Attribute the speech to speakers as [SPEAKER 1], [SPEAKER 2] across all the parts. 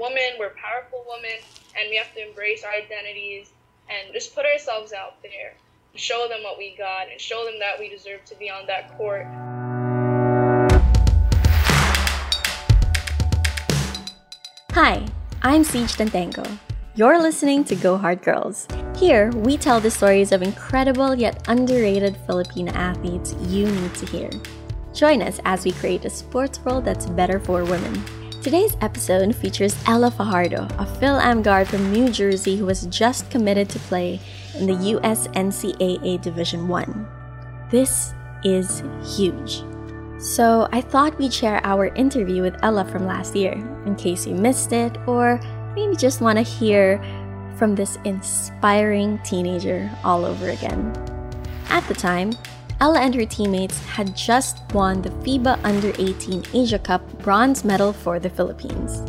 [SPEAKER 1] Women, we're powerful women, and we have to embrace our identities and just put ourselves out there. Show them what we got and show them that we deserve to be on that court.
[SPEAKER 2] Hi, I'm Sage Tantengco. You're listening to Go Hard Girls. Here, we tell the stories of incredible yet underrated Filipina athletes you need to hear. Join us as we create a sports world that's better for women. Today's episode features Ella Fajardo, a Phil Am guard from New Jersey who was just committed to play in the US NCAA Division 1. This is huge. So I thought we'd share our interview with Ella from last year, in case you missed it, or maybe just want to hear from this inspiring teenager all over again. At the time, Ella and her teammates had just won the FIBA Under 18 Asia Cup bronze medal for the Philippines.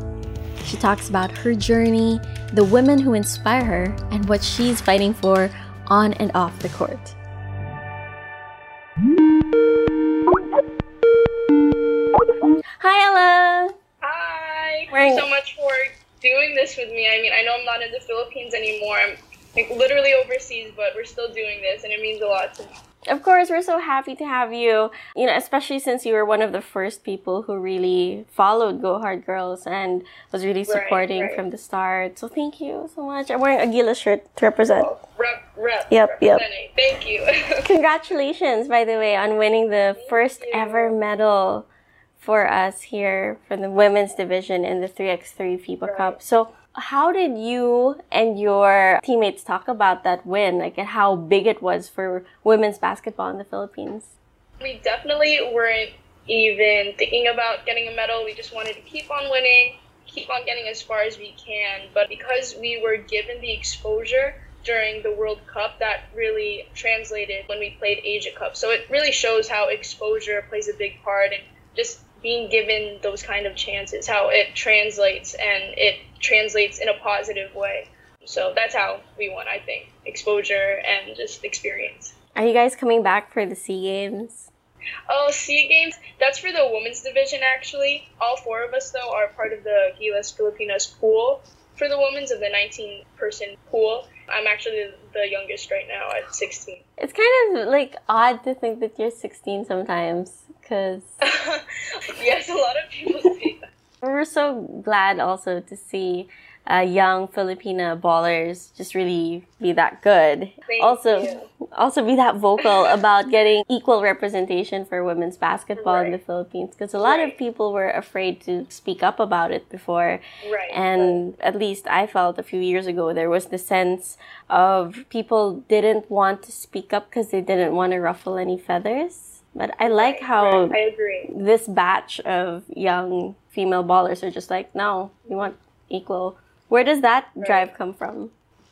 [SPEAKER 2] She talks about her journey, the women who inspire her, and what she's fighting for on and off the court. Hi, Ella.
[SPEAKER 1] Hi!
[SPEAKER 2] Wearing-
[SPEAKER 1] Thank you so much for doing this with me. I mean, I know I'm not in the Philippines anymore. I'm like literally overseas, but we're still doing this, and it means a lot to me.
[SPEAKER 2] Of course, we're so happy to have you. You know, especially since you were one of the first people who really followed Go Hard Girls and was really supporting
[SPEAKER 1] right.
[SPEAKER 2] from the start. So thank you so much. I'm wearing a Gilas shirt to represent.
[SPEAKER 1] Oh, rep, rep.
[SPEAKER 2] Yep, yep.
[SPEAKER 1] Thank you.
[SPEAKER 2] Congratulations, by the way, on winning the first
[SPEAKER 1] you.
[SPEAKER 2] ever medal for us here for the women's division in the 3x3 FIBA
[SPEAKER 1] Right.
[SPEAKER 2] Cup. So, how did you and your teammates talk about that win? Like, and how big it was for women's basketball in the Philippines?
[SPEAKER 1] we definitely weren't even thinking about getting a medal. We just wanted to keep on winning, keep on getting as far as we can. But because we were given the exposure during the World Cup, that really translated when we played Asia Cup. So it really shows how exposure plays a big part and just being given those kind of chances, how it translates and it translates in a positive way. So that's how we won, I think. Exposure and just experience.
[SPEAKER 2] Are you guys coming back for the SEA Games?
[SPEAKER 1] Oh, SEA Games. That's for the women's division, actually. All four of us, though, are part of the Gilas Pilipinas pool for the women's of the 19 person pool. I'm actually the youngest right now at 16.
[SPEAKER 2] It's kind of like odd to think that you're 16 sometimes because
[SPEAKER 1] yes, a lot of people say that.
[SPEAKER 2] we're so glad also to see uh, young Filipina ballers just really be that good.
[SPEAKER 1] Thank
[SPEAKER 2] also,
[SPEAKER 1] you.
[SPEAKER 2] also be that vocal about getting equal representation for women's basketball in the Philippines because a lot of people were afraid to speak up about it before.
[SPEAKER 1] Right.
[SPEAKER 2] And at least I felt a few years ago there was the sense of people didn't want to speak up because they didn't want to ruffle any feathers. But I like how
[SPEAKER 1] Right, I agree.
[SPEAKER 2] this batch of young female ballers are just like, no, we want equal. Where does that drive come from?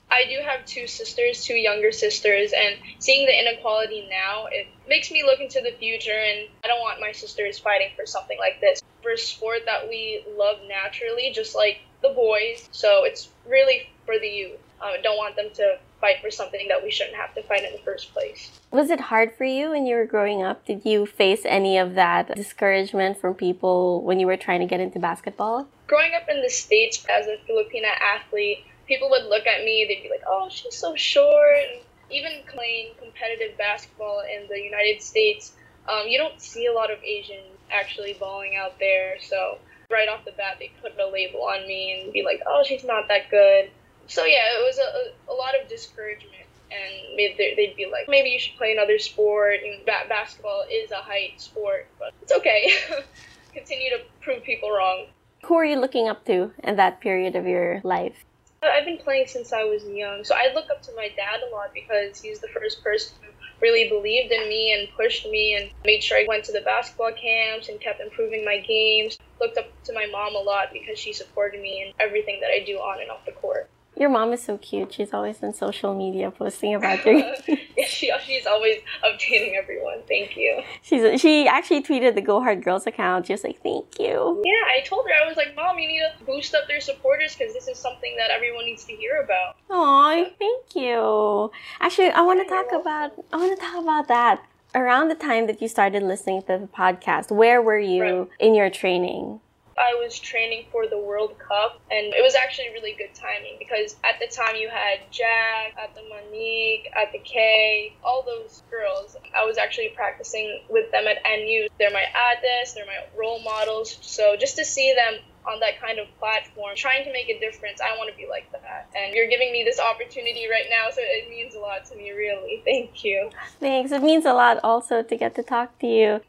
[SPEAKER 1] I do have two sisters, two younger sisters, and seeing the inequality now, it makes me look into the future, and I don't want my sisters fighting for something like this. For a sport that we love naturally, just like the boys, so it's really for the youth. Um, I don't want them to fight for something that we shouldn't have to fight in the first place.
[SPEAKER 2] Was it hard for you when you were growing up? Did you face any of that discouragement from people when you were trying to get into basketball?
[SPEAKER 1] Growing up in the States as a Filipina athlete, people would look at me, they'd be like, oh, she's so short. And even playing competitive basketball in the United States, um, you don't see a lot of Asians actually balling out there. So right off the bat, they put a label on me and be like, oh, she's not that good. So yeah, it was a, a, lot of discouragement. And maybe they- they'd be like, maybe you should play another sport. And ba- basketball is a height sport, but it's okay. Continue to prove people wrong.
[SPEAKER 2] Who are you looking up to in that period of your life?
[SPEAKER 1] Uh, I've been playing since I was young, so I look up to my dad a lot because he's the first person who really believed in me and pushed me and made sure I went to the basketball camps and kept improving my games. Looked up to my mom a lot because she supported me in everything that I do on and off the court.
[SPEAKER 2] Your mom is so cute. She's always on social media posting about your.
[SPEAKER 1] yeah, she, she's always updating everyone. Thank you.
[SPEAKER 2] She's she actually tweeted the Go Hard Girls account just like thank you.
[SPEAKER 1] Yeah, I told her I was like, Mom, you need to boost up their supporters because this is something that everyone needs to hear about.
[SPEAKER 2] Oh, thank you. Actually, I want to talk about I want to talk about that. Around the time that you started listening to the podcast, where were you right. in your training?
[SPEAKER 1] I was training for the World Cup, and it was actually really good timing because at the time you had Jack, Ate Monique, Ate K, all those girls. I was actually practicing with them at NU. They're my ates, they're my role models. So just to see them on that kind of platform, trying to make a difference. I want to be like that. And you're giving me this opportunity right now, so it means a lot to me, really. Thank you.
[SPEAKER 2] Thanks. It means a lot also to get to talk to you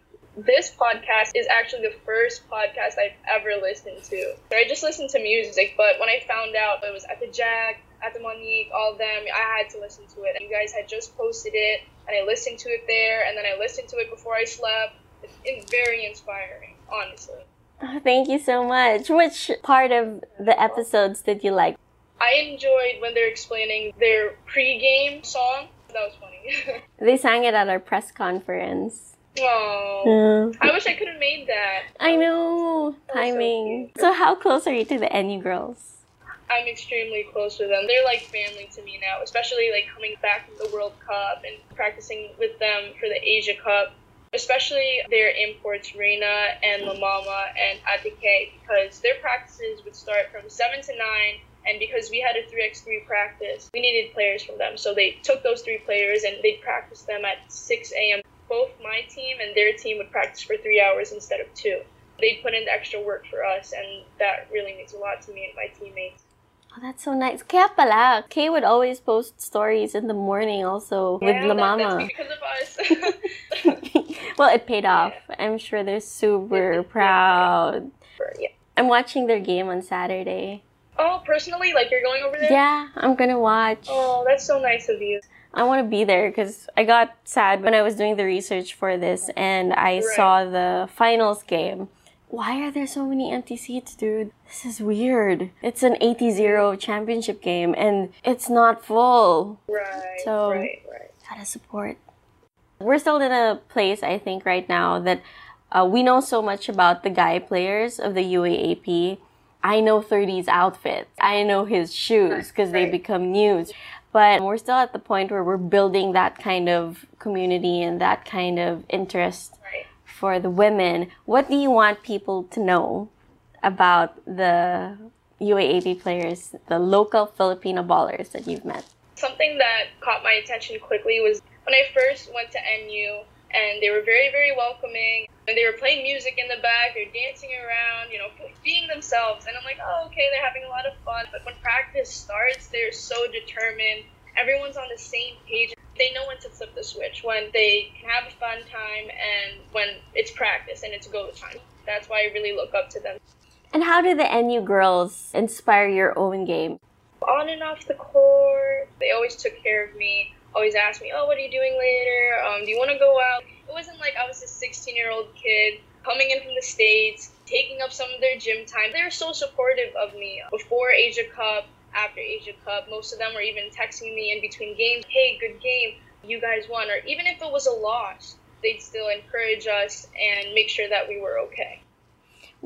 [SPEAKER 1] this podcast is actually the first podcast I've ever listened to. I just listened to music, but when I found out it was Ate Jack, Ate Monique, all of them, I had to listen to it. You guys had just posted it, and I listened to it there, and then I listened to it before I slept. It's very inspiring, honestly.
[SPEAKER 2] Oh, thank you so much. Which part of the episodes did you like?
[SPEAKER 1] I enjoyed when they're explaining their pre-game song. That was funny.
[SPEAKER 2] they sang it at our press conference.
[SPEAKER 1] Oh, I wish I could have made that.
[SPEAKER 2] I know timing. So, so, how close are you to the NU girls?
[SPEAKER 1] I'm extremely close with them. They're like family to me now, especially like coming back from the World Cup and practicing with them for the Asia Cup. Especially their imports, Reina and La Mama and Atike, because their practices would start from 7 to 9 and because we had a 3x3 practice, we needed players from them. So they took those three players and they practiced them at 6 a.m both my team and their team would practice for three hours instead of two. They put in the extra work for us, and that really means a lot to me and my teammates.
[SPEAKER 2] Oh, that's so nice. Kaya pala, Kay would always post stories in the morning also
[SPEAKER 1] yeah,
[SPEAKER 2] with La
[SPEAKER 1] Mama. Because of
[SPEAKER 2] us. well, it paid off. Yeah. I'm sure they're super proud.
[SPEAKER 1] Yeah.
[SPEAKER 2] I'm watching their game on Saturday.
[SPEAKER 1] Oh, personally? Like you're going over there?
[SPEAKER 2] Yeah, I'm gonna watch.
[SPEAKER 1] Oh, that's so nice of you.
[SPEAKER 2] I want to be there because I got sad when I was doing the research for this and I right. saw the finals game. Why are there so many empty seats, dude? This is weird. It's an 80-0 championship game and it's not full.
[SPEAKER 1] Right.
[SPEAKER 2] So,
[SPEAKER 1] right, right.
[SPEAKER 2] gotta support. We're still in a place, I think, right now that uh, we know so much about the guy players of the UAAP. I know Thirdy's outfits. I know his shoes because right. they become news. But we're still at the point where we're building that kind of community and that kind of interest
[SPEAKER 1] right.
[SPEAKER 2] for the women. What do you want people to know about the UAAP players, the local Filipino ballers that you've met?
[SPEAKER 1] Something that caught my attention quickly was when I first went to NU and they were very, very welcoming. And they were playing music in the back, they're dancing around, you know, being themselves. And I'm like, oh, okay, they're having a lot of fun. But when practice starts, they're so determined. Everyone's on the same page. They know when to flip the switch, when they can have a fun time, and when it's practice and it's go time. That's why I really look up to them.
[SPEAKER 2] And how do the NU girls inspire your own game?
[SPEAKER 1] On and off the court, they always took care of me always ask me, "Oh, what are you doing later? Um, do you want to go out?" It wasn't like I was a 16-year-old kid coming in from the states, taking up some of their gym time. They were so supportive of me before Asia Cup, after Asia Cup. Most of them were even texting me in between games, "Hey, good game, you guys won," or even if it was a loss, they'd still encourage us and make sure that we were okay.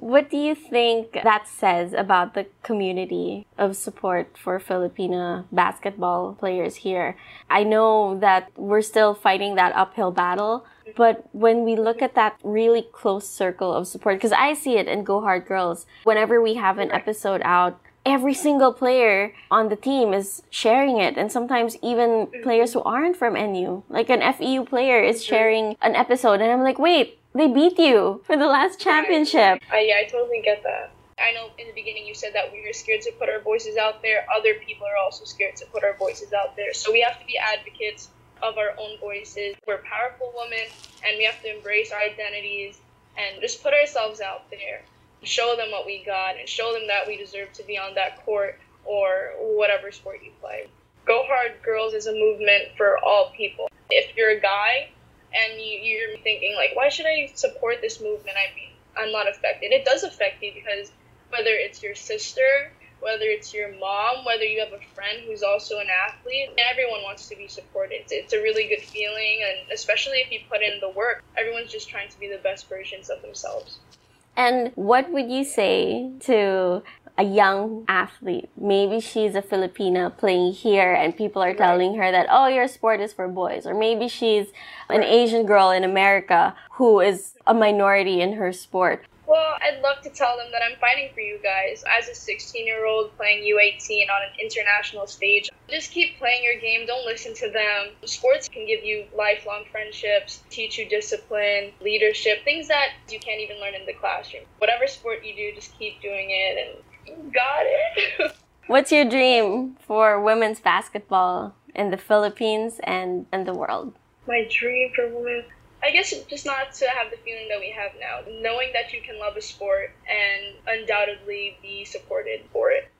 [SPEAKER 2] What do you think that says about the community of support for Filipino basketball players here? I know that we're still fighting that uphill battle, but when we look at that really close circle of support, because I see it in Go Hard Girls, whenever we have an episode out, every single player on the team is sharing it and sometimes even players who aren't from NU like an FEU player is sharing an episode and I'm like wait they beat you for the last championship.
[SPEAKER 1] Uh, yeah, I totally get that. I know in the beginning you said that we were scared to put our voices out there. Other people are also scared to put our voices out there. So we have to be advocates of our own voices. We're powerful women and we have to embrace our identities and just put ourselves out there. Show them what we got and show them that we deserve to be on that court or whatever sport you play. Go Hard Girls is a movement for all people If you're a guy and you, you're thinking like, why should I support this movement? I mean, I'm not affected. It does affect you because whether it's your sister, whether it's your mom, whether you have a friend who's also an athlete, everyone wants to be supported. It's, it's a really good feeling, and especially if you put in the work, everyone's just trying to be the best versions of themselves.
[SPEAKER 2] And what would you say to a young athlete? Maybe she's a Filipina playing here and people are telling her that, oh, your sport is for boys. Or maybe she's an right. Asian girl in America who is a minority in her sport.
[SPEAKER 1] Well, I'd love to tell them that I'm fighting for you guys. As a 16 year old playing U18 on an international stage, just keep playing your game. Don't listen to them. Sports can give you lifelong friendships, teach you discipline, leadership, things that you can't even learn in the classroom. Whatever sport you do, just keep doing it and got it.
[SPEAKER 2] What's your dream for women's basketball in the Philippines and in the world?
[SPEAKER 1] My dream for women. I guess just not to have the feeling that we have now, knowing that you can love a sport and undoubtedly be supported for it.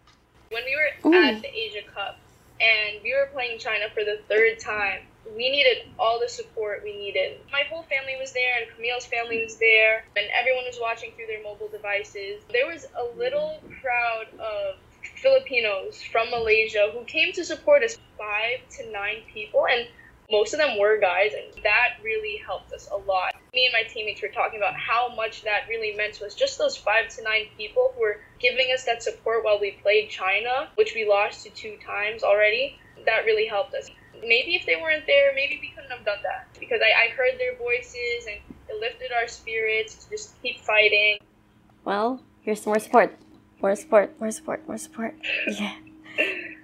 [SPEAKER 1] When we were Ooh. at the Asia Cup and we were playing China for the third time, we needed all the support we needed. My whole family was there, and Camille's family was there, and everyone was watching through their mobile devices. There was a little crowd of Filipinos from Malaysia who came to support us, five to nine people, and most of them were guys, and that really helped us a lot. Me and my teammates were talking about how much that really meant us. Just those five to nine people who were giving us that support while we played China, which we lost to two times already, that really helped us. Maybe if they weren't there, maybe we couldn't have done that because I, I heard their voices and it lifted our spirits to just keep fighting.
[SPEAKER 2] Well, here's more support. More support, more support, more support. Yeah.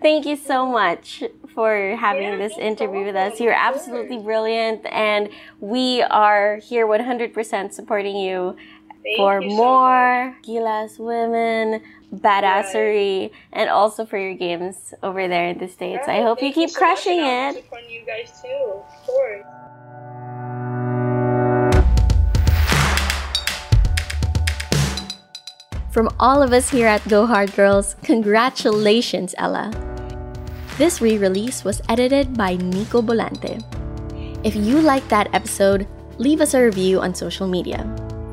[SPEAKER 2] Thank you so much for having this interview with us. You're absolutely brilliant, and we are here 100% supporting you
[SPEAKER 1] Thank
[SPEAKER 2] for
[SPEAKER 1] you
[SPEAKER 2] more so Gilas women, badassery, right. and also for your games over there in the States. Right. I hope
[SPEAKER 1] Thank
[SPEAKER 2] you keep
[SPEAKER 1] you so
[SPEAKER 2] crushing
[SPEAKER 1] it. Supporting you guys too, of course.
[SPEAKER 2] From all of us here at Go Hard Girls, congratulations, Ella. This re release was edited by Nico Bolante. If you liked that episode, leave us a review on social media.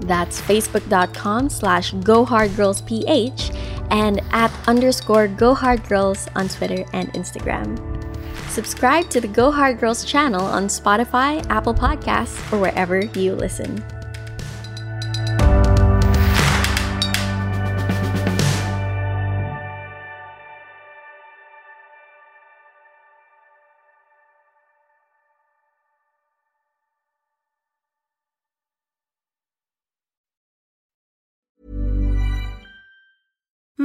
[SPEAKER 2] That's facebook.com slash gohardgirlsph and at underscore gohardgirls on Twitter and Instagram. Subscribe to the Go Hard Girls channel on Spotify, Apple Podcasts, or wherever you listen.